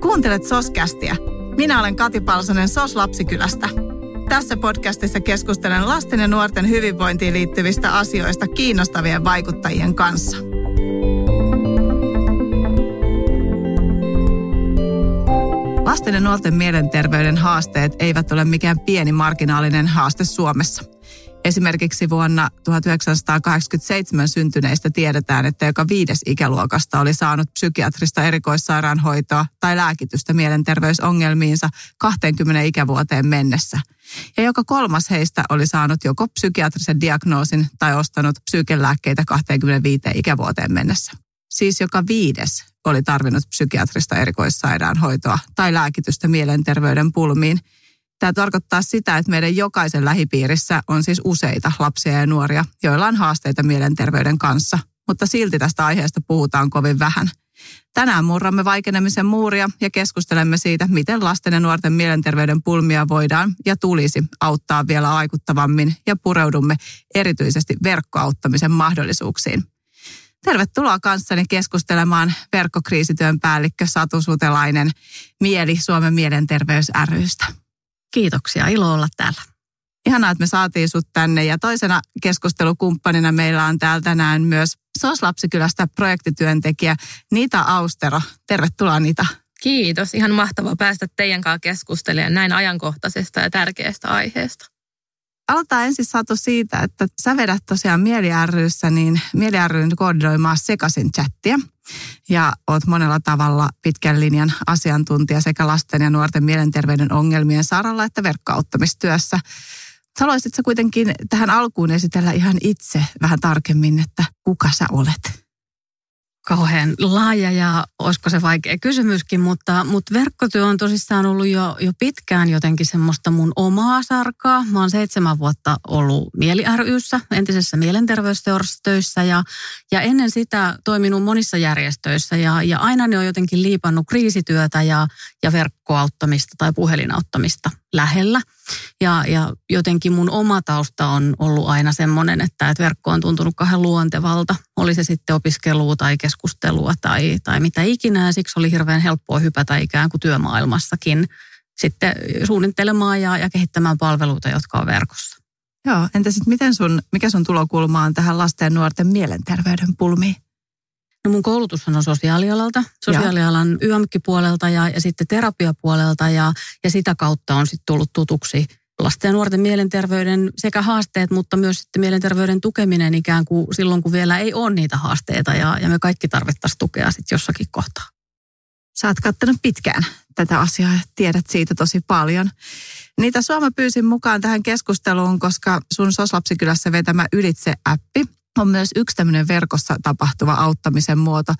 Kuuntelet Soskästiä. Minä olen Kati Palsonen Sos Lapsikylästä. Tässä podcastissa keskustelen lasten ja nuorten hyvinvointiin liittyvistä asioista kiinnostavien vaikuttajien kanssa. Lasten ja nuorten mielenterveyden haasteet eivät ole mikään pieni marginaalinen haaste Suomessa – Esimerkiksi vuonna 1987 syntyneistä tiedetään, että joka viides ikäluokasta oli saanut psykiatrista erikoissairaanhoitoa tai lääkitystä mielenterveysongelmiinsa 20 ikävuoteen mennessä. Ja joka kolmas heistä oli saanut joko psykiatrisen diagnoosin tai ostanut psyykelääkkeitä 25 ikävuoteen mennessä. Siis joka viides oli tarvinnut psykiatrista erikoissairaanhoitoa tai lääkitystä mielenterveyden pulmiin – Tämä tarkoittaa sitä, että meidän jokaisen lähipiirissä on siis useita lapsia ja nuoria, joilla on haasteita mielenterveyden kanssa, mutta silti tästä aiheesta puhutaan kovin vähän. Tänään murramme vaikenemisen muuria ja keskustelemme siitä, miten lasten ja nuorten mielenterveyden pulmia voidaan ja tulisi auttaa vielä vaikuttavammin ja pureudumme erityisesti verkkoauttamisen mahdollisuuksiin. Tervetuloa kanssani keskustelemaan verkkokriisityön päällikkö Satu Sutelainen Mieli Suomen mielenterveys rystä. Kiitoksia, ilo olla täällä. Ihanaa, että me saatiin sut tänne ja toisena keskustelukumppanina meillä on täällä tänään myös SOS-lapsikylästä projektityöntekijä Nita Austero. Tervetuloa Nita. Kiitos, ihan mahtavaa päästä teidän kanssa keskustelemaan näin ajankohtaisesta ja tärkeästä aiheesta. Aloitetaan ensin Satu siitä, että sä vedät tosiaan Mieli ryssä, niin Mieli ryn koordinoimaa sekaisin chattia ja oot monella tavalla pitkän linjan asiantuntija sekä lasten ja nuorten mielenterveyden ongelmien saralla että verkkauttamistyössä. Haluaisitko kuitenkin tähän alkuun esitellä ihan itse vähän tarkemmin, että kuka sä olet? Kauhean laaja ja olisiko se vaikea kysymyskin, mutta, mutta verkkotyö on tosissaan ollut jo, jo pitkään jotenkin semmoista mun omaa sarkaa. Mä oon seitsemän vuotta ollut Mieli ryssä, entisessä mielenterveystöissä ja, ja ennen sitä toiminut monissa järjestöissä ja, ja aina ne on jotenkin liipannut kriisityötä ja, ja verkkoauttamista tai puhelinauttamista lähellä. Ja, ja jotenkin mun oma tausta on ollut aina semmoinen, että, että verkko on tuntunut kahden luontevalta. Oli se sitten opiskelua tai keskustelua tai, tai mitä ikinä. Ja siksi oli hirveän helppoa hypätä ikään kuin työmaailmassakin sitten suunnittelemaan ja, ja kehittämään palveluita, jotka on verkossa. Joo, entä sitten miten sun, mikä sun tulokulma on tähän lasten ja nuorten mielenterveyden pulmiin? No mun koulutus on sosiaalialalta, sosiaalialan YMK-puolelta ja, ja sitten terapiapuolelta ja, ja sitä kautta on sitten tullut tutuksi lasten ja nuorten mielenterveyden sekä haasteet, mutta myös sitten mielenterveyden tukeminen ikään kuin silloin, kun vielä ei ole niitä haasteita ja, ja me kaikki tarvittaisiin tukea sitten jossakin kohtaa. Sä oot kattanut pitkään tätä asiaa ja tiedät siitä tosi paljon. Niitä Suoma pyysin mukaan tähän keskusteluun, koska sun SOS-lapsikylässä vetämä Ylitse-appi on myös yksi tämmöinen verkossa tapahtuva auttamisen muoto,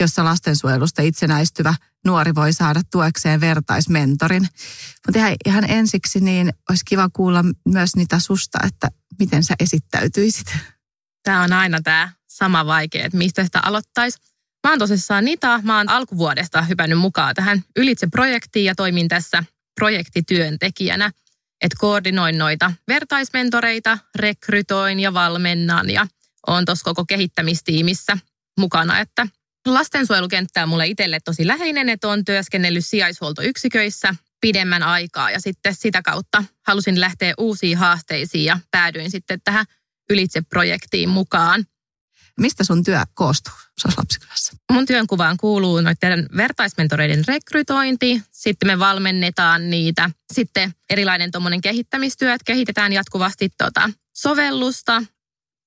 jossa lastensuojelusta itsenäistyvä nuori voi saada tuekseen vertaismentorin. Mutta ihan, ihan ensiksi niin olisi kiva kuulla myös niitä susta, että miten sä esittäytyisit. Tämä on aina tämä sama vaikea, että mistä sitä aloittaisi. Mä oon tosissaan Nita. Mä oon alkuvuodesta hypännyt mukaan tähän Ylitse-projektiin ja toimin tässä projektityöntekijänä. Että koordinoin noita vertaismentoreita, rekrytoin ja valmennan ja on tuossa koko kehittämistiimissä mukana, että lastensuojelukenttä on mulle itselle tosi läheinen, että on työskennellyt sijaishuoltoyksiköissä pidemmän aikaa ja sitten sitä kautta halusin lähteä uusiin haasteisiin ja päädyin sitten tähän Ylitse-projektiin mukaan. Mistä sun työ koostuu lapsikylässä? Mun työnkuvaan kuuluu noiden vertaismentoreiden rekrytointi, sitten me valmennetaan niitä. Sitten erilainen tuommoinen kehittämistyö, että kehitetään jatkuvasti tota sovellusta,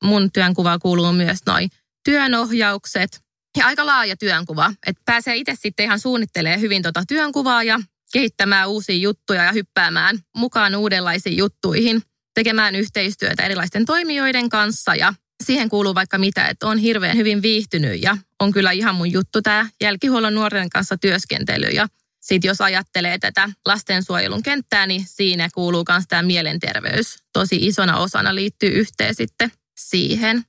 mun työnkuvaan kuuluu myös noin työnohjaukset ja aika laaja työnkuva. Että pääsee itse sitten ihan suunnittelemaan hyvin tota työnkuvaa ja kehittämään uusia juttuja ja hyppäämään mukaan uudenlaisiin juttuihin, tekemään yhteistyötä erilaisten toimijoiden kanssa ja siihen kuuluu vaikka mitä, että on hirveän hyvin viihtynyt ja on kyllä ihan mun juttu tämä jälkihuollon nuorten kanssa työskentely ja sitten jos ajattelee tätä lastensuojelun kenttää, niin siinä kuuluu myös tämä mielenterveys. Tosi isona osana liittyy yhteen sitten siihen.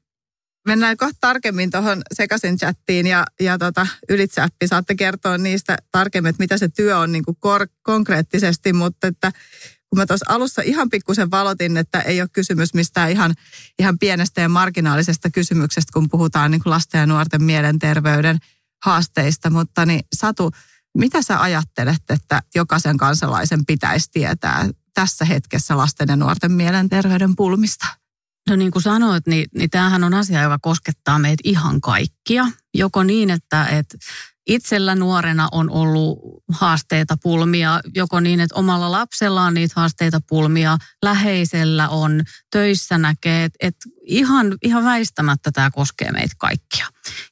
Mennään kohta tarkemmin tuohon sekaisin chattiin ja, ja tota, ylitsäppi. Saatte kertoa niistä tarkemmin, että mitä se työ on niin kuin kor- konkreettisesti, mutta että kun mä tuossa alussa ihan pikkusen valotin, että ei ole kysymys mistään ihan, ihan pienestä ja marginaalisesta kysymyksestä, kun puhutaan niin kuin lasten ja nuorten mielenterveyden haasteista. Mutta niin Satu, Mitä sä ajattelet, että jokaisen kansalaisen pitäisi tietää tässä hetkessä lasten ja nuorten mielenterveyden pulmista? No niin kuin sanoit, niin, niin tämähän on asia, joka koskettaa meitä ihan kaikkia. Joko niin, että, että itsellä nuorena on ollut haasteita, pulmia, joko niin, että omalla lapsella on niitä haasteita, pulmia, läheisellä on, töissä näkee, että, että ihan, ihan väistämättä tämä koskee meitä kaikkia.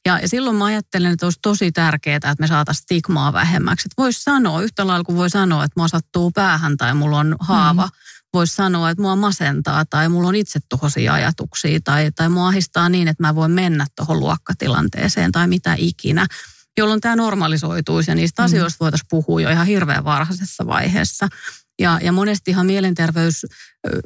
Ja, ja silloin mä ajattelen, että olisi tosi tärkeää, että me saataisiin stigmaa vähemmäksi. Että voisi sanoa, yhtä lailla kuin voi sanoa, että mua sattuu päähän tai mulla on haava, mm voisi sanoa, että mua masentaa tai mulla on itsetuhoisia ajatuksia tai, tai mua ahistaa niin, että mä voin mennä tuohon luokkatilanteeseen tai mitä ikinä, jolloin tämä normalisoituisi ja niistä mm. asioista voitaisiin puhua jo ihan hirveän varhaisessa vaiheessa. Ja, ja monestihan mielenterveys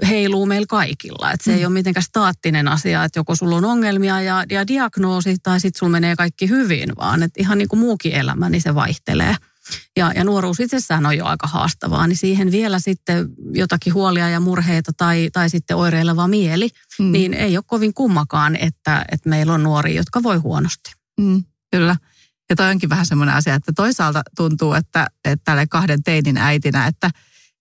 heiluu meillä kaikilla. Että se mm. ei ole mitenkään staattinen asia, että joko sulla on ongelmia ja, ja diagnoosi tai sitten sulla menee kaikki hyvin, vaan että ihan niin kuin muukin elämä, niin se vaihtelee. Ja, ja nuoruus itsessään on jo aika haastavaa, niin siihen vielä sitten jotakin huolia ja murheita tai, tai sitten oireileva mieli, mm. niin ei ole kovin kummakaan, että, että meillä on nuoria, jotka voi huonosti. Mm, kyllä. Ja toi onkin vähän semmoinen asia, että toisaalta tuntuu, että, että tälle kahden teinin äitinä, että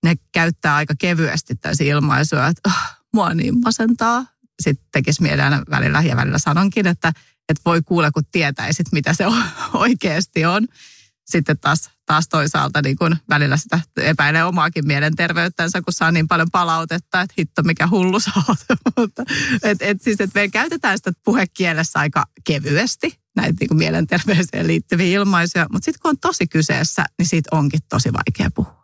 ne käyttää aika kevyesti täysin ilmaisuja, että oh, mua niin masentaa. Sitten tekisi mieleen välillä ja välillä sanonkin, että, että voi kuulla, kun tietäisit, mitä se oikeasti on sitten taas, taas toisaalta niin kun välillä sitä epäilee omaakin mielenterveyttänsä, kun saa niin paljon palautetta, että hitto mikä hullu sä oot. Mutta, et, et siis, että me käytetään sitä puhekielessä aika kevyesti, näitä niin kuin mielenterveyseen liittyviä ilmaisuja, mutta sitten kun on tosi kyseessä, niin siitä onkin tosi vaikea puhua.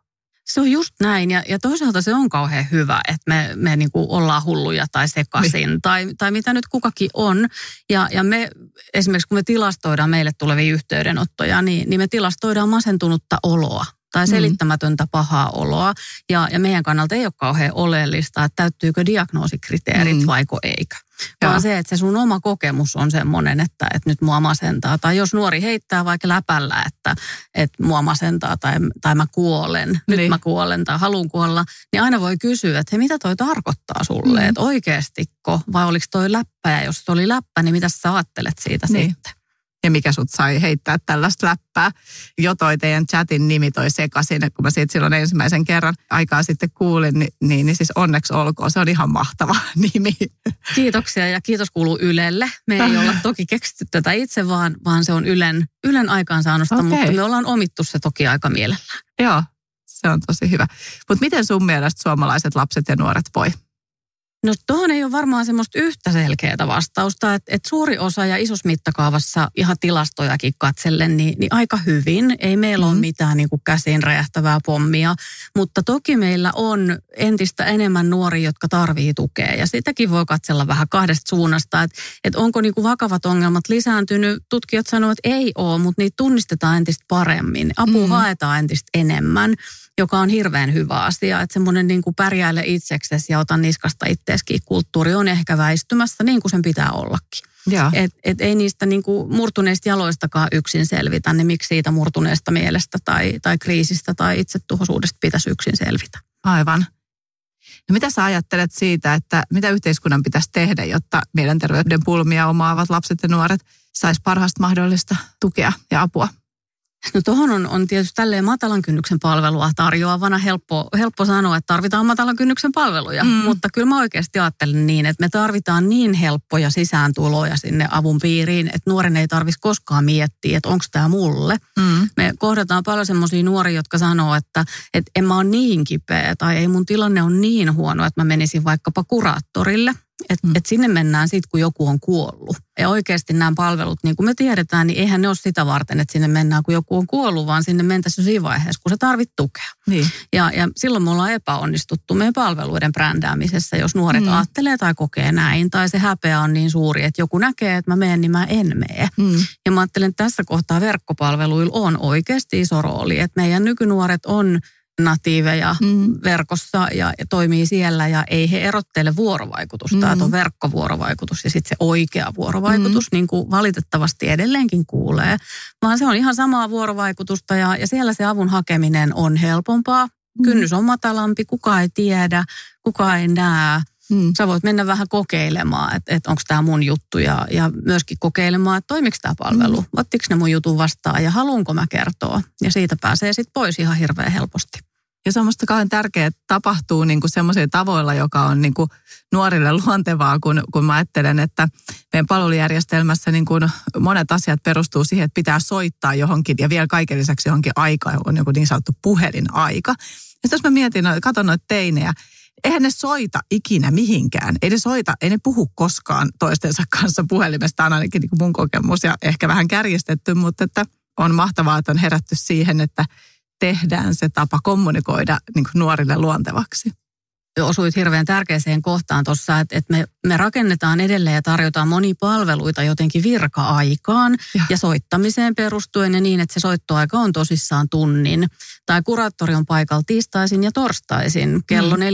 Se on just näin ja, ja toisaalta se on kauhean hyvä, että me, me niin kuin ollaan hulluja tai sekaisin niin. tai, tai mitä nyt kukakin on. Ja, ja me esimerkiksi kun me tilastoidaan meille tulevia yhteydenottoja, niin, niin me tilastoidaan masentunutta oloa tai mm. selittämätöntä pahaa oloa. Ja, ja meidän kannalta ei ole kauhean oleellista, että täyttyykö diagnoosikriteerit mm. vaiko eikä. Vaan se, että se sun oma kokemus on semmoinen, että, että nyt mua masentaa. Tai jos nuori heittää vaikka läpällä, että, että mua masentaa tai, tai mä kuolen, nyt niin. mä kuolen tai haluan kuolla, niin aina voi kysyä, että hei, mitä toi tarkoittaa sulle, mm. että oikeastiko vai oliko toi läppä ja jos toi oli läppä, niin mitä sä ajattelet siitä niin. sitten? Ja mikä sut sai heittää tällaista läppää. Jo toi teidän chatin nimi toi sekaisin, kun mä siitä silloin ensimmäisen kerran aikaa sitten kuulin, niin, niin, niin siis onneksi olkoon. Se on ihan mahtava nimi. Kiitoksia ja kiitos kuuluu Ylelle. Me ei olla toki keksitty tätä itse, vaan, vaan se on Ylen, Ylen aikaansaannosta, okay. mutta me ollaan omittu se toki aika mielellään. Joo, se on tosi hyvä. Mutta miten sun mielestä suomalaiset lapset ja nuoret voi? No tuohon ei ole varmaan semmoista yhtä selkeää vastausta, että, että suuri osa ja isossa mittakaavassa ihan tilastojakin katsellen, niin, niin aika hyvin. Ei meillä mm. ole mitään niin kuin käsiin räjähtävää pommia, mutta toki meillä on entistä enemmän nuoria, jotka tarvii tukea ja sitäkin voi katsella vähän kahdesta suunnasta, että, että onko niin kuin vakavat ongelmat lisääntynyt. Tutkijat sanovat, että ei ole, mutta niitä tunnistetaan entistä paremmin. Apu mm. haetaan entistä enemmän joka on hirveän hyvä asia. Että semmoinen niin kuin pärjäile itseksesi ja ota niskasta itseeskin kulttuuri on ehkä väistymässä niin kuin sen pitää ollakin. Et, et ei niistä niin kuin murtuneista jaloistakaan yksin selvitä, niin miksi siitä murtuneesta mielestä tai, tai kriisistä tai itsetuhoisuudesta pitäisi yksin selvitä. Aivan. No mitä sä ajattelet siitä, että mitä yhteiskunnan pitäisi tehdä, jotta mielenterveyden pulmia omaavat lapset ja nuoret sais parhaasta mahdollista tukea ja apua? No tuohon on, on tietysti tälleen matalan kynnyksen palvelua tarjoavana helppo, helppo sanoa, että tarvitaan matalan kynnyksen palveluja. Mm. Mutta kyllä mä oikeasti ajattelen niin, että me tarvitaan niin helppoja sisääntuloja sinne avun piiriin, että nuoren ei tarvitsisi koskaan miettiä, että onko tämä mulle. Mm. Me kohdataan paljon semmoisia nuoria, jotka sanoo, että, että en mä ole niin kipeä tai ei mun tilanne on niin huono, että mä menisin vaikkapa kuraattorille. Että mm. et sinne mennään sitten, kun joku on kuollut. Ja oikeasti nämä palvelut, niin kuin me tiedetään, niin eihän ne ole sitä varten, että sinne mennään, kun joku on kuollut, vaan sinne mentäisiin siinä vaiheessa, kun sä tarvit tukea. Niin. Ja, ja silloin me ollaan epäonnistuttu meidän palveluiden brändäämisessä, jos nuoret mm. ajattelee tai kokee näin, tai se häpeä on niin suuri, että joku näkee, että mä menen, niin mä en mene. Mm. Ja mä ajattelen, että tässä kohtaa verkkopalveluilla on oikeasti iso rooli, että meidän nykynuoret on natiiveja mm. verkossa ja, toimii siellä ja ei he erottele vuorovaikutusta, mm. että on verkkovuorovaikutus ja sitten se oikea vuorovaikutus, mm. niin kuin valitettavasti edelleenkin kuulee, vaan se on ihan samaa vuorovaikutusta ja, ja siellä se avun hakeminen on helpompaa. Mm. Kynnys on matalampi, kuka ei tiedä, kuka ei näe Mm. Sä voit mennä vähän kokeilemaan, että, että onko tämä mun juttu ja, ja myöskin kokeilemaan, että toimiko tämä palvelu. Mm. Ottiko ne mun jutun vastaan ja haluanko mä kertoa. Ja siitä pääsee sitten pois ihan hirveän helposti. Ja se on musta kauhean tärkeää, että tapahtuu niin semmoisilla tavoilla, joka on niin kuin nuorille luontevaa, kun, kun mä ajattelen, että meidän palvelujärjestelmässä niin kuin monet asiat perustuu siihen, että pitää soittaa johonkin ja vielä kaiken lisäksi johonkin aika on joku niin sanottu puhelinaika. Ja jos mä mietin, katson noita teinejä, eihän ne soita ikinä mihinkään. Ei ne soita, ei ne puhu koskaan toistensa kanssa puhelimesta, on ainakin niin mun kokemus ja ehkä vähän kärjestetty, mutta että on mahtavaa, että on herätty siihen, että tehdään se tapa kommunikoida niin nuorille luontevaksi osuit hirveän tärkeäseen kohtaan tuossa, että, että me, me rakennetaan edelleen ja tarjotaan monia palveluita jotenkin virka-aikaan ja. ja soittamiseen perustuen ja niin, että se soittoaika on tosissaan tunnin. Tai kuraattori on paikalla tiistaisin ja torstaisin kello mm. 14.15,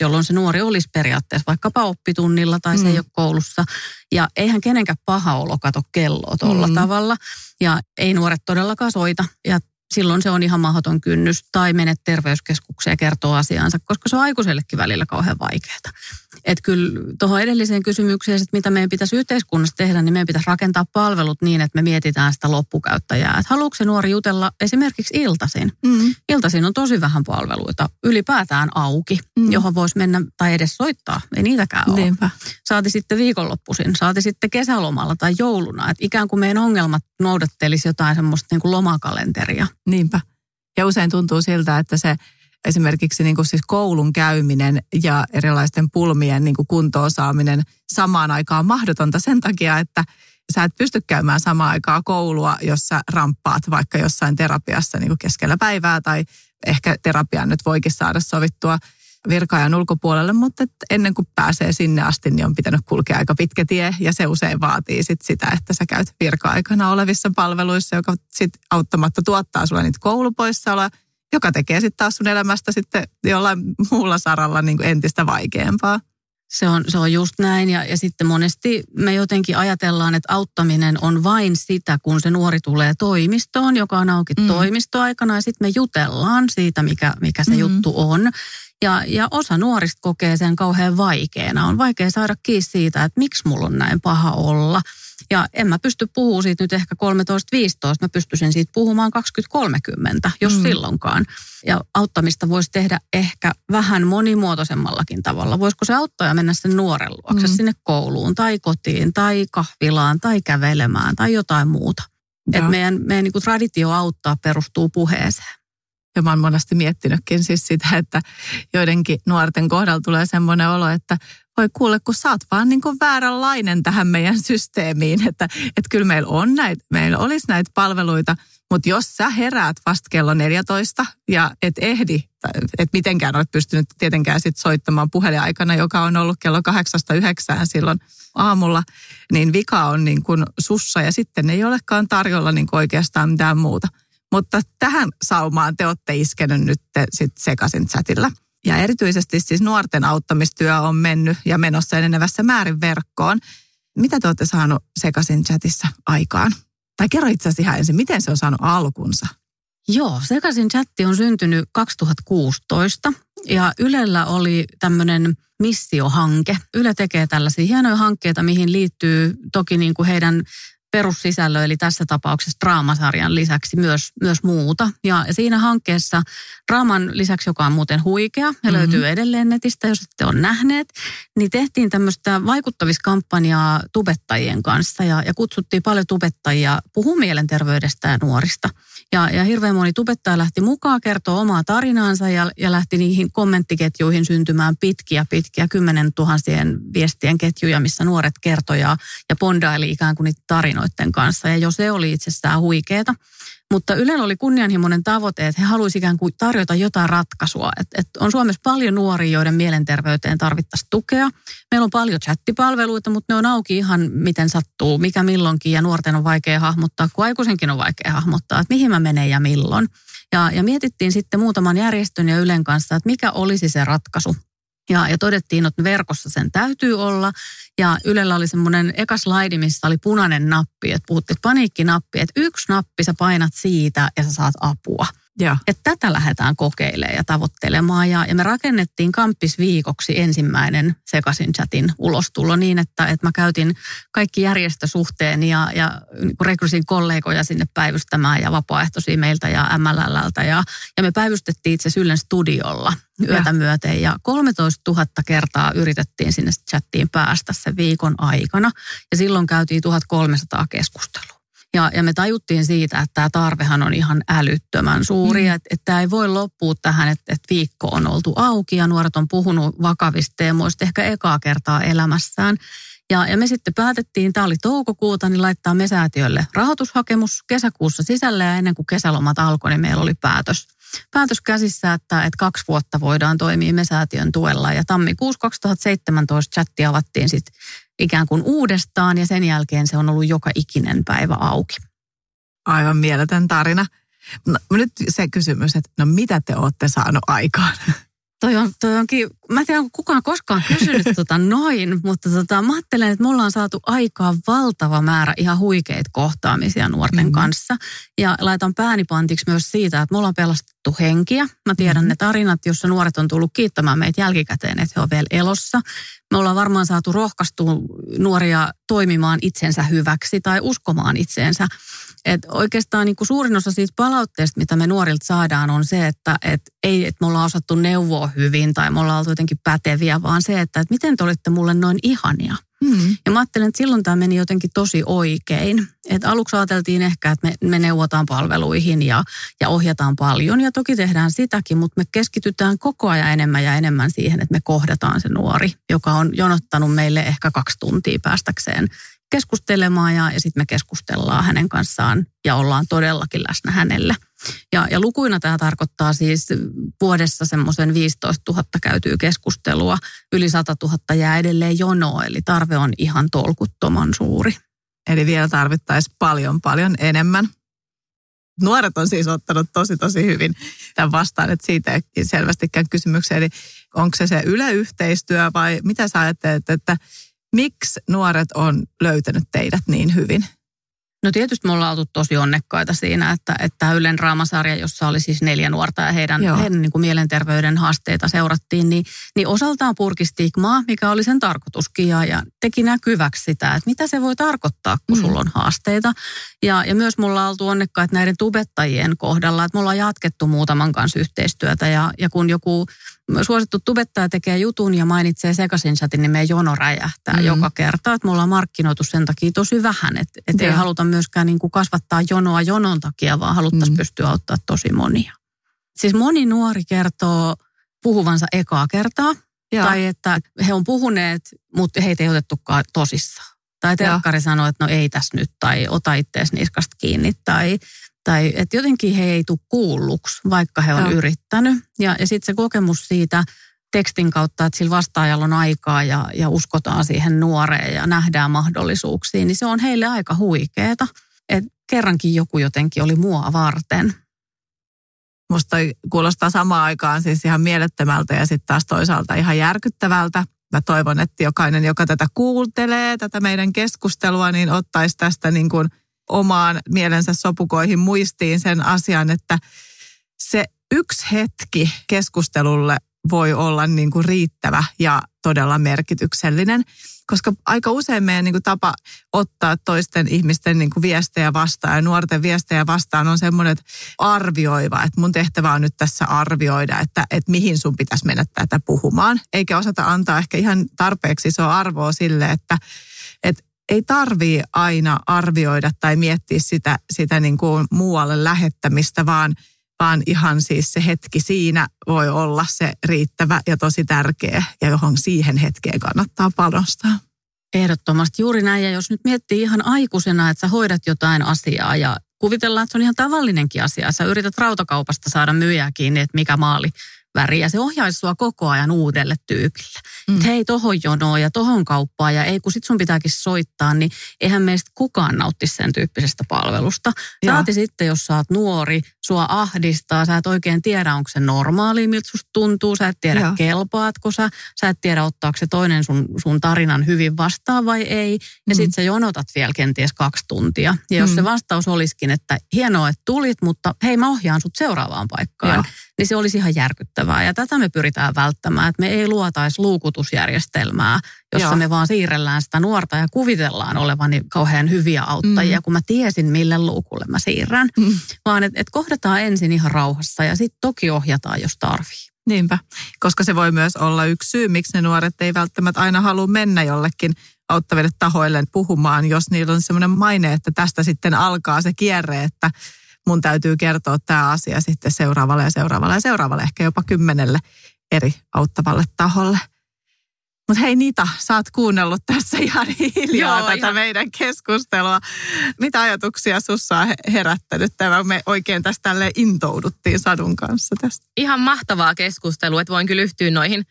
jolloin se nuori olisi periaatteessa vaikkapa oppitunnilla tai se mm. ei ole koulussa. Ja eihän kenenkään paha olo kato kelloa tuolla mm. tavalla. Ja ei nuoret todellakaan soita. Ja silloin se on ihan mahdoton kynnys. Tai menet terveyskeskukseen ja kertoo asiansa, koska se on aikuisellekin välillä kauhean vaikeaa. Että kyllä tuohon edelliseen kysymykseen, että mitä meidän pitäisi yhteiskunnassa tehdä, niin meidän pitäisi rakentaa palvelut niin, että me mietitään sitä loppukäyttäjää. Että haluatko se nuori jutella esimerkiksi iltaisin? Mm. Iltaisin on tosi vähän palveluita ylipäätään auki, mm. johon voisi mennä tai edes soittaa. Ei niitäkään ole. Niinpä. Saati sitten viikonloppuisin, saati sitten kesälomalla tai jouluna. Että ikään kuin meidän ongelmat noudattelisi jotain semmoista niin kuin lomakalenteria. Niinpä. Ja usein tuntuu siltä, että se esimerkiksi niin kuin siis koulun käyminen ja erilaisten pulmien niin kuin kuntoon saaminen samaan aikaan mahdotonta sen takia, että sä et pysty käymään samaan aikaan koulua, jos sä ramppaat vaikka jossain terapiassa niin kuin keskellä päivää tai ehkä terapiaan nyt voikin saada sovittua virkaajan ulkopuolelle, mutta ennen kuin pääsee sinne asti, niin on pitänyt kulkea aika pitkä tie ja se usein vaatii sit sitä, että sä käyt virka-aikana olevissa palveluissa, joka sitten auttamatta tuottaa sulle niitä koulupoissaoloja, joka tekee sitten taas sun elämästä sitten jollain muulla saralla niin kuin entistä vaikeampaa. Se on, se on just näin ja, ja sitten monesti me jotenkin ajatellaan, että auttaminen on vain sitä, kun se nuori tulee toimistoon, joka on auki mm. toimistoaikana ja sitten me jutellaan siitä, mikä, mikä se mm. juttu on. Ja, ja osa nuorista kokee sen kauhean vaikeana. On vaikea saada kiinni siitä, että miksi mulla on näin paha olla. Ja en mä pysty puhumaan siitä nyt ehkä 13-15, mä pystyisin siitä puhumaan 20-30, jos mm. silloinkaan. Ja auttamista voisi tehdä ehkä vähän monimuotoisemmallakin tavalla. Voisiko se auttaja mennä sen nuoren luokse mm. sinne kouluun tai kotiin tai kahvilaan tai kävelemään tai jotain muuta. Että meidän, meidän niin traditio auttaa perustuu puheeseen. Ja mä oon monesti miettinytkin siis sitä, että joidenkin nuorten kohdalla tulee semmoinen olo, että voi kuule, kun sä oot vaan niin kuin vääränlainen tähän meidän systeemiin, että, että kyllä meillä on näitä, meillä olisi näitä palveluita, mutta jos sä heräät vasta kello 14 ja et ehdi, et mitenkään olet pystynyt tietenkään sit soittamaan puheliaikana, joka on ollut kello 8-9 silloin aamulla, niin vika on niin kuin sussa ja sitten ei olekaan tarjolla niin kuin oikeastaan mitään muuta. Mutta tähän saumaan te olette iskenyt nyt sit sekaisin chatilla. Ja erityisesti siis nuorten auttamistyö on mennyt ja menossa enenevässä määrin verkkoon. Mitä te olette saanut sekaisin chatissa aikaan? Tai kerro itse asiassa ihan ensin, miten se on saanut alkunsa? Joo, sekaisin chatti on syntynyt 2016 ja Ylellä oli tämmöinen missiohanke. Yle tekee tällaisia hienoja hankkeita, mihin liittyy toki niin kuin heidän perussisällö, eli tässä tapauksessa draamasarjan lisäksi myös, myös muuta. Ja siinä hankkeessa draaman lisäksi, joka on muuten huikea ja mm-hmm. löytyy edelleen netistä, jos ette ole nähneet, niin tehtiin tämmöistä vaikuttaviskampanjaa tubettajien kanssa ja, ja kutsuttiin paljon tubettajia puhumaan mielenterveydestä ja nuorista. Ja, ja hirveän moni tubettaja lähti mukaan kertoa omaa tarinaansa ja, ja lähti niihin kommenttiketjuihin syntymään pitkiä, pitkiä kymmenen tuhansien viestien ketjuja, missä nuoret kertoja ja bondaili ikään kuin niitä tarinoiden kanssa. Ja jo se oli itsessään huikeeta. Mutta Ylellä oli kunnianhimoinen tavoite, että he haluaisivat ikään kuin tarjota jotain ratkaisua. Et, et on Suomessa paljon nuoria, joiden mielenterveyteen tarvittaisiin tukea. Meillä on paljon chattipalveluita, mutta ne on auki ihan miten sattuu, mikä milloinkin. Ja nuorten on vaikea hahmottaa, kun aikuisenkin on vaikea hahmottaa, että mihin mä menen ja milloin. Ja, ja mietittiin sitten muutaman järjestön ja Ylen kanssa, että mikä olisi se ratkaisu. Ja, ja todettiin, että verkossa sen täytyy olla. Ja Ylellä oli semmoinen eka slaidi, missä oli punainen nappi, että puhuttiin paniikkinappi, että yksi nappi sä painat siitä ja sä saat apua. Ja. Että tätä lähdetään kokeilemaan ja tavoittelemaan. Ja, ja me rakennettiin kamppisviikoksi ensimmäinen sekaisin chatin ulostulo niin, että, että mä käytin kaikki järjestösuhteen ja, ja niin rekrysin kollegoja sinne päivystämään ja vapaaehtoisia meiltä ja MLLltä. Ja, ja me päivystettiin itse Syllen studiolla yötä ja. myöten ja 13 000 kertaa yritettiin sinne chattiin päästä sen viikon aikana. Ja silloin käytiin 1300 keskustelua. Ja, ja me tajuttiin siitä, että tämä tarvehan on ihan älyttömän suuri, mm. että, että tämä ei voi loppua tähän, että, että viikko on oltu auki ja nuoret on puhunut vakavista teemoista ehkä ekaa kertaa elämässään. Ja, ja me sitten päätettiin, tämä oli toukokuuta, niin laittaa me säätiölle rahoitushakemus kesäkuussa sisälle ja ennen kuin kesälomat alkoi, niin meillä oli päätös, päätös käsissä, että, että kaksi vuotta voidaan toimia mesäätiön tuella. Ja tammikuussa 2017 chatti avattiin sitten ikään kuin uudestaan ja sen jälkeen se on ollut joka ikinen päivä auki. Aivan mieletön tarina. No, nyt se kysymys, että no mitä te olette saanut aikaan? Toi on, toi onkin, mä en tiedä, onko kukaan koskaan kysynyt tota noin, mutta tota, mä ajattelen, että me ollaan saatu aikaa valtava määrä ihan huikeita kohtaamisia nuorten mm-hmm. kanssa. Ja laitan pääni pantiksi myös siitä, että me ollaan pelastettu henkiä. Mä tiedän mm-hmm. ne tarinat, jossa nuoret on tullut kiittämään meitä jälkikäteen, että he on vielä elossa. Me ollaan varmaan saatu rohkaistua nuoria toimimaan itsensä hyväksi tai uskomaan itseensä. Et oikeastaan niin kuin suurin osa siitä palautteesta, mitä me nuorilta saadaan, on se, että et ei, että me ollaan osattu neuvoa hyvin tai me ollaan oltu jotenkin päteviä, vaan se, että et miten te olitte mulle noin ihania. Hmm. Ja mä ajattelen, että silloin tämä meni jotenkin tosi oikein. Et aluksi ajateltiin ehkä, että me, me neuvotaan palveluihin ja, ja ohjataan paljon. Ja toki tehdään sitäkin, mutta me keskitytään koko ajan enemmän ja enemmän siihen, että me kohdataan se nuori, joka on jonottanut meille ehkä kaksi tuntia päästäkseen keskustelemaan ja, ja sitten me keskustellaan hänen kanssaan ja ollaan todellakin läsnä hänelle. Ja, ja lukuina tämä tarkoittaa siis vuodessa semmoisen 15 000 käytyy keskustelua, yli 100 000 jää edelleen jonoa, eli tarve on ihan tolkuttoman suuri. Eli vielä tarvittaisiin paljon paljon enemmän. Nuoret on siis ottanut tosi tosi hyvin tämän vastaan, että siitä ei selvästikään kysymyksiä. Eli onko se se yleyhteistyö vai mitä sä ajattelet, että Miksi nuoret on löytänyt teidät niin hyvin? No tietysti me ollaan oltu tosi onnekkaita siinä, että, että Ylen raamasarja, jossa oli siis neljä nuorta ja heidän, heidän niin kuin mielenterveyden haasteita seurattiin, niin, niin osaltaan purki stigmaa, mikä oli sen tarkoituskin ja, ja teki näkyväksi sitä, että mitä se voi tarkoittaa, kun mm. sulla on haasteita. Ja, ja myös mulla on oltu onnekkaita näiden tubettajien kohdalla, että me ollaan jatkettu muutaman kanssa yhteistyötä ja, ja kun joku suosittu tubettaja tekee jutun ja mainitsee sekaisin chatin, niin meidän jono räjähtää mm. joka kerta. Että me ollaan markkinoitu sen takia tosi vähän, että et ei haluta myöskään niin kuin kasvattaa jonoa jonon takia, vaan haluttaisiin mm. pystyä auttaa tosi monia. Siis moni nuori kertoo puhuvansa ekaa kertaa, ja. tai että he on puhuneet, mutta heitä ei otettukaan tosissaan. Tai telkkari sanoo, että no ei tässä nyt, tai ota ittees niskasta kiinni, tai tai että jotenkin he ei tule kuulluksi, vaikka he on Joo. yrittänyt. Ja, ja sitten se kokemus siitä tekstin kautta, että sillä vastaajalla on aikaa ja, ja uskotaan siihen nuoreen ja nähdään mahdollisuuksiin, niin se on heille aika huikeeta. Että kerrankin joku jotenkin oli mua varten. Musta kuulostaa samaan aikaan siis ihan mielettömältä ja sitten taas toisaalta ihan järkyttävältä. Mä toivon, että jokainen, joka tätä kuuntelee, tätä meidän keskustelua, niin ottaisi tästä niin kuin – omaan mielensä sopukoihin muistiin sen asian, että se yksi hetki keskustelulle voi olla niin kuin riittävä ja todella merkityksellinen. Koska aika usein meidän niin kuin tapa ottaa toisten ihmisten niin kuin viestejä vastaan ja nuorten viestejä vastaan on semmoinen että arvioiva, että mun tehtävä on nyt tässä arvioida, että, että mihin sun pitäisi mennä tätä puhumaan. Eikä osata antaa ehkä ihan tarpeeksi isoa arvoa sille, että, että ei tarvii aina arvioida tai miettiä sitä, sitä niin kuin muualle lähettämistä, vaan, vaan ihan siis se hetki siinä voi olla se riittävä ja tosi tärkeä ja johon siihen hetkeen kannattaa panostaa. Ehdottomasti juuri näin. Ja jos nyt miettii ihan aikuisena, että sä hoidat jotain asiaa ja kuvitellaan, että se on ihan tavallinenkin asia. Sä yrität rautakaupasta saada myyjää kiinni, että mikä maali väri ja se ohjaisi sua koko ajan uudelle tyypille. Mm. Hei, tohon jonoon ja tohon kauppaan ja ei kun sit sun pitääkin soittaa, niin eihän meistä kukaan nautti sen tyyppisestä palvelusta. Saati sitten, jos sä oot nuori, sua ahdistaa, sä et oikein tiedä, onko se normaali, miltä susta tuntuu, sä et tiedä, Joo. kelpaatko sä, sä et tiedä, ottaako se toinen sun, sun tarinan hyvin vastaan vai ei. Ja mm. sit sä jonotat vielä kenties kaksi tuntia. Ja jos mm. se vastaus olisikin, että hienoa, että tulit, mutta hei, mä ohjaan sut seuraavaan paikkaan. Joo niin se olisi ihan järkyttävää. Ja tätä me pyritään välttämään, että me ei luotaisi luukutusjärjestelmää, jossa Joo. me vaan siirrellään sitä nuorta ja kuvitellaan olevani kauhean hyviä auttajia, mm. kun mä tiesin, mille luukulle mä siirrän. Mm. Vaan että et kohdataan ensin ihan rauhassa ja sitten toki ohjataan, jos tarvii. Niinpä, koska se voi myös olla yksi syy, miksi ne nuoret ei välttämättä aina halua mennä jollekin auttaville tahoille puhumaan, jos niillä on semmoinen maine, että tästä sitten alkaa se kierre, että mun täytyy kertoa tämä asia sitten seuraavalle ja seuraavalle ja seuraavalle, ehkä jopa kymmenelle eri auttavalle taholle. Mutta hei Nita, sä oot kuunnellut tässä ihan hiljaa Joo, tätä ihan. meidän keskustelua. Mitä ajatuksia sussa on herättänyt tämä? Me oikein tästä tälle intouduttiin Sadun kanssa tästä. Ihan mahtavaa keskustelua, että voin kyllä yhtyä noihin,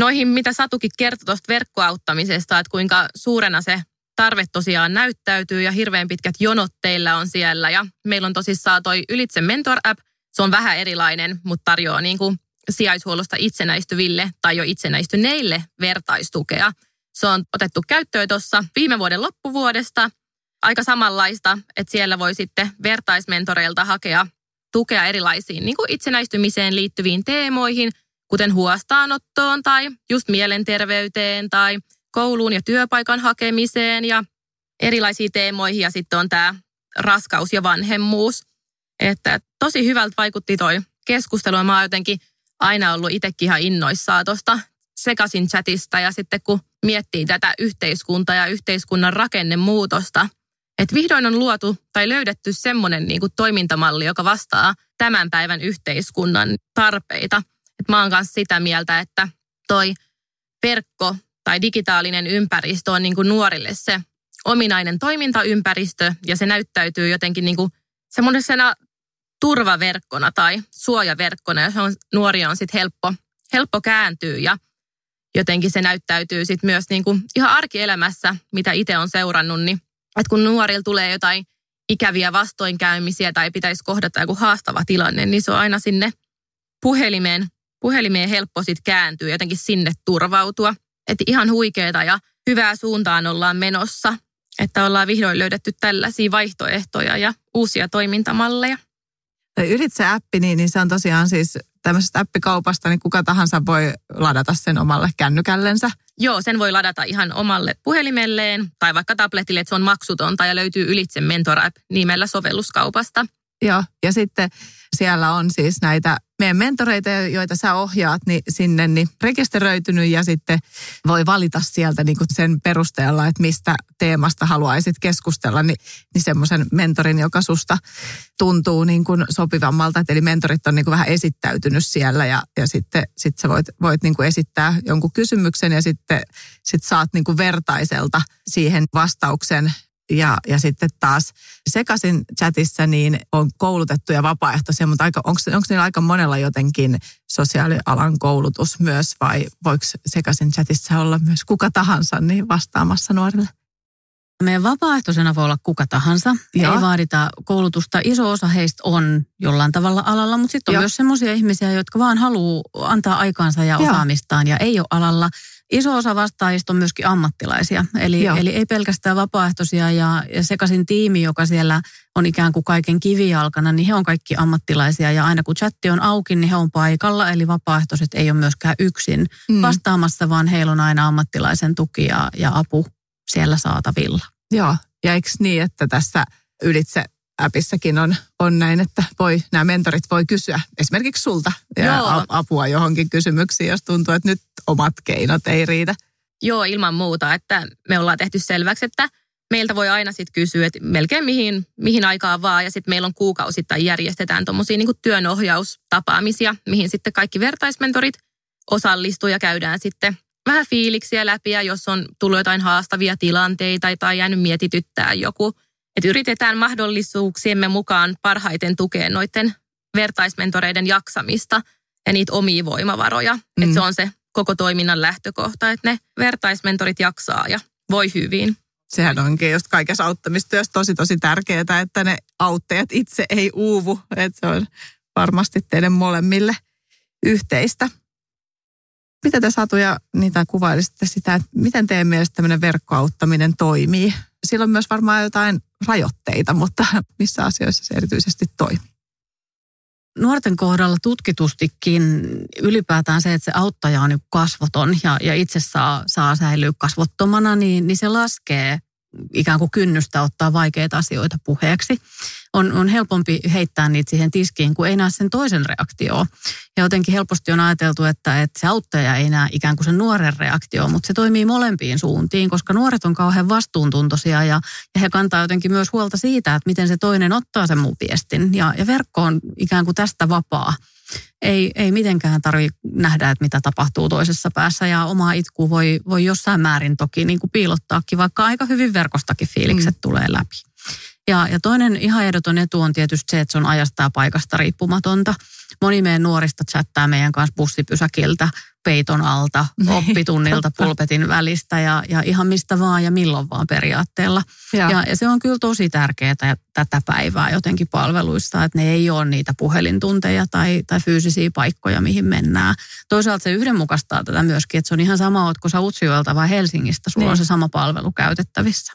noihin mitä Satukin kertoi tuosta verkkoauttamisesta, että kuinka suurena se tarve tosiaan näyttäytyy ja hirveän pitkät jonot teillä on siellä. Ja meillä on tosissaan toi Ylitse Mentor-app. Se on vähän erilainen, mutta tarjoaa niin kuin sijaishuollosta itsenäistyville tai jo itsenäistyneille vertaistukea. Se on otettu käyttöön tuossa viime vuoden loppuvuodesta. Aika samanlaista, että siellä voi sitten vertaismentoreilta hakea tukea erilaisiin niin kuin itsenäistymiseen liittyviin teemoihin, kuten huostaanottoon tai just mielenterveyteen tai kouluun ja työpaikan hakemiseen ja erilaisiin teemoihin ja sitten on tämä raskaus ja vanhemmuus. Että tosi hyvältä vaikutti toi keskustelu. Mä oon jotenkin aina ollut itsekin ihan innoissaan tuosta sekaisin chatista ja sitten kun miettii tätä yhteiskuntaa ja yhteiskunnan rakennemuutosta, että vihdoin on luotu tai löydetty semmoinen niin kuin toimintamalli, joka vastaa tämän päivän yhteiskunnan tarpeita. Et mä oon kanssa sitä mieltä, että toi verkko tai digitaalinen ympäristö on niin kuin nuorille se ominainen toimintaympäristö ja se näyttäytyy jotenkin niin kuin semmoisena turvaverkkona tai suojaverkkona, johon nuoria on sitten helppo, helppo kääntyä ja jotenkin se näyttäytyy sitten myös niin kuin ihan arkielämässä, mitä itse on seurannut, niin että kun nuorilla tulee jotain ikäviä vastoinkäymisiä tai pitäisi kohdata joku haastava tilanne, niin se on aina sinne puhelimeen, puhelimeen helppo sitten kääntyä, jotenkin sinne turvautua. Että ihan huikeeta ja hyvää suuntaan ollaan menossa, että ollaan vihdoin löydetty tällaisia vaihtoehtoja ja uusia toimintamalleja. Ylitse appi, niin, niin se on tosiaan siis tämmöisestä appikaupasta, niin kuka tahansa voi ladata sen omalle kännykällensä. Joo, sen voi ladata ihan omalle puhelimelleen tai vaikka tabletille, että se on maksutonta ja löytyy Ylitse Mentor App nimellä sovelluskaupasta. Joo, ja sitten siellä on siis näitä meidän mentoreita, joita sä ohjaat niin sinne, niin rekisteröitynyt ja sitten voi valita sieltä niin kuin sen perusteella, että mistä teemasta haluaisit keskustella, niin, niin semmoisen mentorin, joka susta tuntuu niin kuin sopivammalta. Eli mentorit on niin kuin vähän esittäytynyt siellä ja, ja sitten sit sä voit, voit niin kuin esittää jonkun kysymyksen ja sitten sit saat niin kuin vertaiselta siihen vastauksen ja, ja sitten taas sekaisin chatissa niin on koulutettuja vapaaehtoisia, mutta aika, onko, onko niillä aika monella jotenkin sosiaalialan koulutus myös vai voiko sekaisin chatissa olla myös kuka tahansa niin vastaamassa nuorille? Meidän vapaaehtoisena voi olla kuka tahansa. Joo. Ei vaadita koulutusta. Iso osa heistä on jollain tavalla alalla, mutta sitten on Joo. myös sellaisia ihmisiä, jotka vaan haluaa antaa aikaansa ja osaamistaan ja ei ole alalla. Iso osa vastaajista on myöskin ammattilaisia, eli, eli ei pelkästään vapaaehtoisia ja, ja sekaisin tiimi, joka siellä on ikään kuin kaiken kivijalkana, niin he on kaikki ammattilaisia ja aina kun chatti on auki, niin he on paikalla, eli vapaaehtoiset ei ole myöskään yksin mm. vastaamassa, vaan heillä on aina ammattilaisen tuki ja, ja apu siellä saatavilla. Joo, ja eikö niin, että tässä ylitse appissakin on, on näin, että voi, nämä mentorit voi kysyä esimerkiksi sulta ja apua johonkin kysymyksiin, jos tuntuu, että nyt omat keinot ei riitä. Joo, ilman muuta, että me ollaan tehty selväksi, että meiltä voi aina sitten kysyä, että melkein mihin, mihin aikaan vaan. Ja sitten meillä on kuukausittain järjestetään tuommoisia niin työnohjaustapaamisia, mihin sitten kaikki vertaismentorit osallistuu ja käydään sitten vähän fiiliksiä läpi. Ja jos on tullut jotain haastavia tilanteita tai jäänyt mietityttää joku – että yritetään mahdollisuuksiemme mukaan parhaiten tukea noiden vertaismentoreiden jaksamista. ja niitä omia voimavaroja. Mm. Että se on se koko toiminnan lähtökohta, että ne vertaismentorit jaksaa ja voi hyvin. Sehän onkin just kaikessa auttamistyössä tosi tosi tärkeää, että ne auttajat itse ei uuvu. Että se on varmasti teidän molemmille yhteistä. Mitä te Satu ja niitä kuvailisitte sitä, että miten teidän mielestä tämmöinen verkkoauttaminen toimii? Sillä on myös varmaan jotain rajoitteita, mutta missä asioissa se erityisesti toimii? nuorten kohdalla tutkitustikin ylipäätään se, että se auttaja on kasvoton ja, ja itse saa, saa säilyä kasvottomana, niin, niin se laskee ikään kuin kynnystä ottaa vaikeita asioita puheeksi. On, on helpompi heittää niitä siihen tiskiin, kun ei näe sen toisen reaktioon. Ja jotenkin helposti on ajateltu, että, että se auttaja ei näe ikään kuin sen nuoren reaktio, mutta se toimii molempiin suuntiin, koska nuoret on kauhean vastuuntuntoisia ja, ja he kantaa jotenkin myös huolta siitä, että miten se toinen ottaa sen mun viestin. Ja, ja verkko on ikään kuin tästä vapaa ei, ei mitenkään tarvitse nähdä, että mitä tapahtuu toisessa päässä ja omaa itkua voi, voi jossain määrin toki niin kuin piilottaakin, vaikka aika hyvin verkostakin fiilikset mm. tulee läpi. Ja, ja toinen ihan ehdoton etu on tietysti se, että se on ajasta ja paikasta riippumatonta. Moni meidän nuorista chattaa meidän kanssa bussipysäkiltä, peiton alta, niin, oppitunnilta, pulpetin välistä ja, ja ihan mistä vaan ja milloin vaan periaatteella. Ja, ja, ja se on kyllä tosi tärkeää tätä päivää jotenkin palveluissa, että ne ei ole niitä puhelintunteja tai, tai fyysisiä paikkoja, mihin mennään. Toisaalta se yhdenmukaistaa tätä myöskin, että se on ihan sama, oletko sä Utsjoelta vai Helsingistä, sulla niin. on se sama palvelu käytettävissä.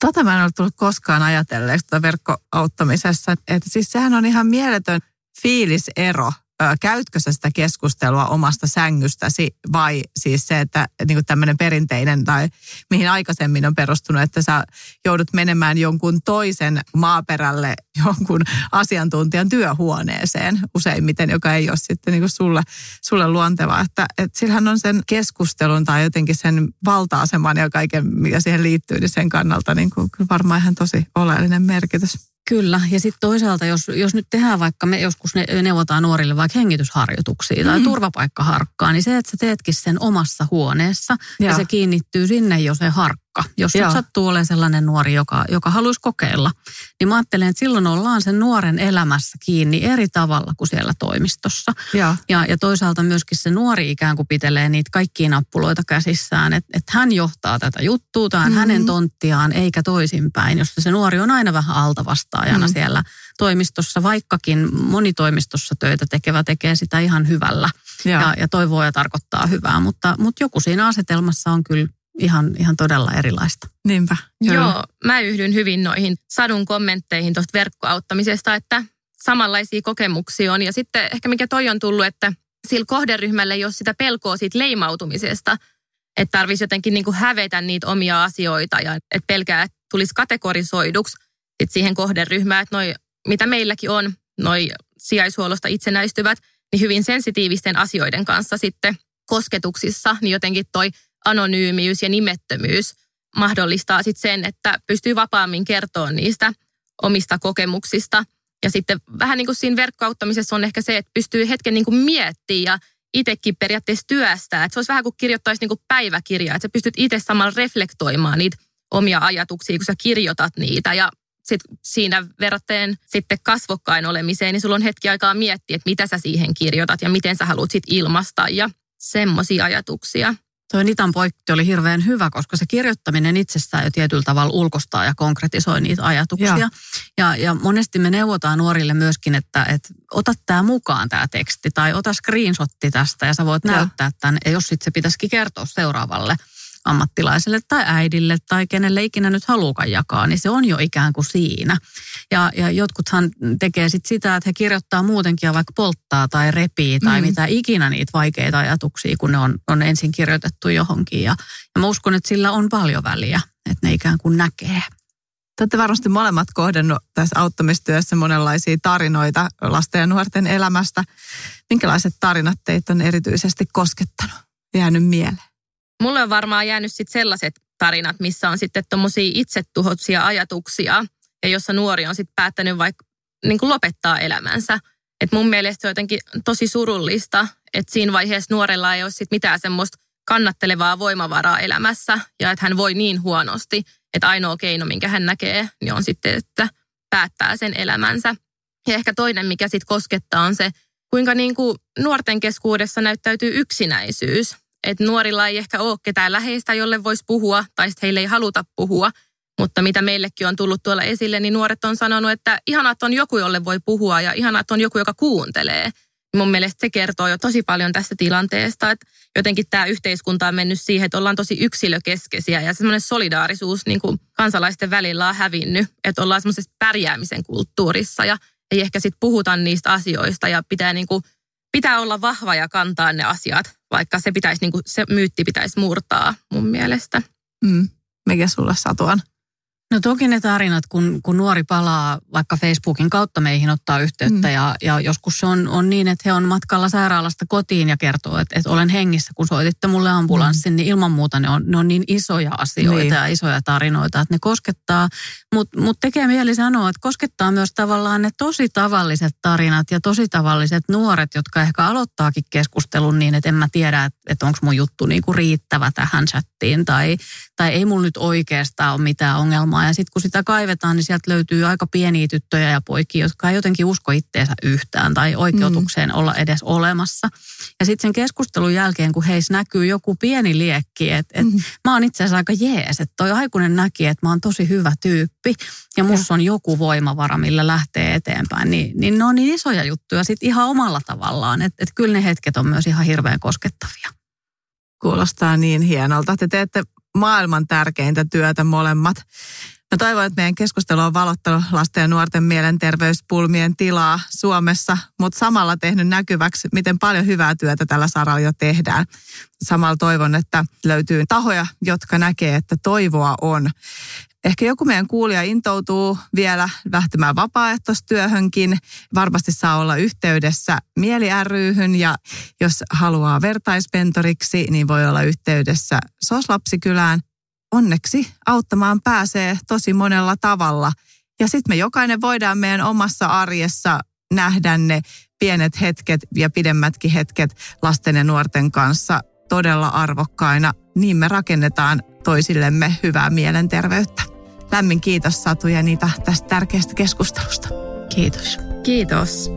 Tota mä en ole tullut koskaan ajatelleeksi tota verkkoauttamisessa. Että siis sehän on ihan mieletön fiilisero käytkö sä sitä keskustelua omasta sängystäsi vai siis se, että niin kuin tämmöinen perinteinen tai mihin aikaisemmin on perustunut, että sä joudut menemään jonkun toisen maaperälle jonkun asiantuntijan työhuoneeseen useimmiten, joka ei ole sitten niin kuin sulle, sulle luontevaa. Että, että sillähän on sen keskustelun tai jotenkin sen valta-aseman ja kaiken, mikä siihen liittyy, niin sen kannalta niin kuin, varmaan ihan tosi oleellinen merkitys. Kyllä, ja sitten toisaalta, jos, jos nyt tehdään vaikka, me joskus neuvotaan nuorille vaikka hengitysharjoituksia tai mm. turvapaikkaharkkaa, niin se, että sä teetkin sen omassa huoneessa ja, ja se kiinnittyy sinne jo se harkka paikka, jos Joo. sattuu olemaan sellainen nuori, joka, joka haluaisi kokeilla. Niin mä ajattelen, että silloin ollaan sen nuoren elämässä kiinni eri tavalla kuin siellä toimistossa. Ja, ja, ja toisaalta myöskin se nuori ikään kuin pitelee niitä kaikkia nappuloita käsissään, että, että hän johtaa tätä juttua, tämä mm-hmm. hänen tonttiaan eikä toisinpäin, jossa se nuori on aina vähän altavastaajana mm-hmm. siellä toimistossa, vaikkakin monitoimistossa töitä tekevä tekee sitä ihan hyvällä ja, ja toivoo ja tarkoittaa hyvää, mutta, mutta joku siinä asetelmassa on kyllä ihan, ihan todella erilaista. Niinpä. Kyllä. Joo, mä yhdyn hyvin noihin sadun kommentteihin tuosta verkkoauttamisesta, että samanlaisia kokemuksia on. Ja sitten ehkä mikä toi on tullut, että sillä kohderyhmällä ei ole sitä pelkoa siitä leimautumisesta, että tarvitsisi jotenkin niin kuin hävetä niitä omia asioita ja että pelkää, että tulisi kategorisoiduksi sit siihen kohderyhmään, että noi, mitä meilläkin on, noi sijaishuollosta itsenäistyvät, niin hyvin sensitiivisten asioiden kanssa sitten kosketuksissa, niin jotenkin toi anonyymiys ja nimettömyys mahdollistaa sitten sen, että pystyy vapaammin kertoa niistä omista kokemuksista. Ja sitten vähän niin kuin siinä verkkouttamisessa on ehkä se, että pystyy hetken niin kuin miettimään ja itsekin periaatteessa työstää. Että se olisi vähän kuin kirjoittaisi niin kuin päiväkirjaa, että sä pystyt itse samalla reflektoimaan niitä omia ajatuksia, kun sä kirjoitat niitä. Ja sit siinä verratteen sitten kasvokkain olemiseen, niin sulla on hetki aikaa miettiä, että mitä sä siihen kirjoitat ja miten sä haluat sit ilmaista ja semmoisia ajatuksia. Tuo Nitan poikki oli hirveän hyvä, koska se kirjoittaminen itsessään jo tietyllä tavalla ulkostaa ja konkretisoi niitä ajatuksia. Ja, ja, ja monesti me neuvotaan nuorille myöskin, että, että ota tämä mukaan tämä teksti tai ota screenshotti tästä ja sä voit ja. näyttää tämän. Ja jos sitten se pitäisikin kertoa seuraavalle ammattilaiselle tai äidille tai kenelle ikinä nyt haluukaan jakaa, niin se on jo ikään kuin siinä. Ja, ja jotkuthan tekee sit sitä, että he kirjoittaa muutenkin ja vaikka polttaa tai repii tai mm. mitä ikinä niitä vaikeita ajatuksia, kun ne on, on ensin kirjoitettu johonkin. Ja, ja mä uskon, että sillä on paljon väliä, että ne ikään kuin näkee. Te olette varmasti molemmat kohdannut tässä auttamistyössä monenlaisia tarinoita lasten ja nuorten elämästä. Minkälaiset tarinat teitä on erityisesti koskettanut, jäänyt mieleen? Mulle on varmaan jäänyt sitten sellaiset tarinat, missä on sitten tuommoisia itsetuhoisia ajatuksia ja jossa nuori on sitten päättänyt vaikka niin kuin lopettaa elämänsä. Et mun mielestä se on jotenkin tosi surullista, että siinä vaiheessa nuorella ei ole sit mitään semmoista kannattelevaa voimavaraa elämässä ja että hän voi niin huonosti, että ainoa keino, minkä hän näkee, niin on sitten, että päättää sen elämänsä. Ja ehkä toinen, mikä sitten koskettaa, on se kuinka niin kuin nuorten keskuudessa näyttäytyy yksinäisyys. Että nuorilla ei ehkä ole ketään läheistä, jolle voisi puhua, tai sitten heille ei haluta puhua. Mutta mitä meillekin on tullut tuolla esille, niin nuoret on sanonut, että ihanaa, että on joku, jolle voi puhua ja ihanaa, että on joku, joka kuuntelee. Mun mielestä se kertoo jo tosi paljon tästä tilanteesta, että jotenkin tämä yhteiskunta on mennyt siihen, että ollaan tosi yksilökeskeisiä ja semmoinen solidaarisuus niin kuin kansalaisten välillä on hävinnyt, että ollaan semmoisessa pärjäämisen kulttuurissa ja ei ehkä sitten puhuta niistä asioista ja pitää, niin kuin, pitää olla vahva ja kantaa ne asiat, vaikka se, pitäisi, niin kuin, se myytti pitäisi murtaa mun mielestä. Mm. Mikä sulle satuan? No toki ne tarinat, kun, kun nuori palaa vaikka Facebookin kautta meihin ottaa yhteyttä mm. ja, ja joskus se on, on niin, että he on matkalla sairaalasta kotiin ja kertoo, että, että olen hengissä, kun soititte mulle ambulanssin, mm. niin ilman muuta ne on, ne on niin isoja asioita niin. ja isoja tarinoita, että ne koskettaa, mutta mut tekee mieli sanoa, että koskettaa myös tavallaan ne tosi tavalliset tarinat ja tosi tavalliset nuoret, jotka ehkä aloittaakin keskustelun niin, että en mä tiedä, että, että onko mun juttu niinku riittävä tähän chattiin tai, tai ei mulla nyt oikeastaan ole mitään ongelmaa ongelmaa. Ja sitten kun sitä kaivetaan, niin sieltä löytyy aika pieniä tyttöjä ja poikia, jotka ei jotenkin usko itteensä yhtään tai oikeutukseen mm. olla edes olemassa. Ja sitten sen keskustelun jälkeen, kun heissä näkyy joku pieni liekki, että et mm. mä oon itse asiassa aika jees, että toi aikuinen näki, että mä oon tosi hyvä tyyppi ja musta on joku voimavara, millä lähtee eteenpäin, niin, niin ne on niin isoja juttuja sitten ihan omalla tavallaan, että et kyllä ne hetket on myös ihan hirveän koskettavia. Kuulostaa niin hienolta. Te teette maailman tärkeintä työtä molemmat. Mä toivon, että meidän keskustelu on valottanut lasten ja nuorten mielenterveyspulmien tilaa Suomessa, mutta samalla tehnyt näkyväksi, miten paljon hyvää työtä tällä saralla jo tehdään. Samalla toivon, että löytyy tahoja, jotka näkee, että toivoa on. Ehkä joku meidän kuulija intoutuu vielä lähtemään vapaaehtoistyöhönkin. Varmasti saa olla yhteydessä Mieli ryhyn ja jos haluaa vertaispentoriksi, niin voi olla yhteydessä Soslapsikylään. Onneksi auttamaan pääsee tosi monella tavalla. Ja sitten me jokainen voidaan meidän omassa arjessa nähdä ne pienet hetket ja pidemmätkin hetket lasten ja nuorten kanssa todella arvokkaina. Niin me rakennetaan toisillemme hyvää mielenterveyttä. Lämmin kiitos Satu ja niitä tästä tärkeästä keskustelusta. Kiitos. Kiitos.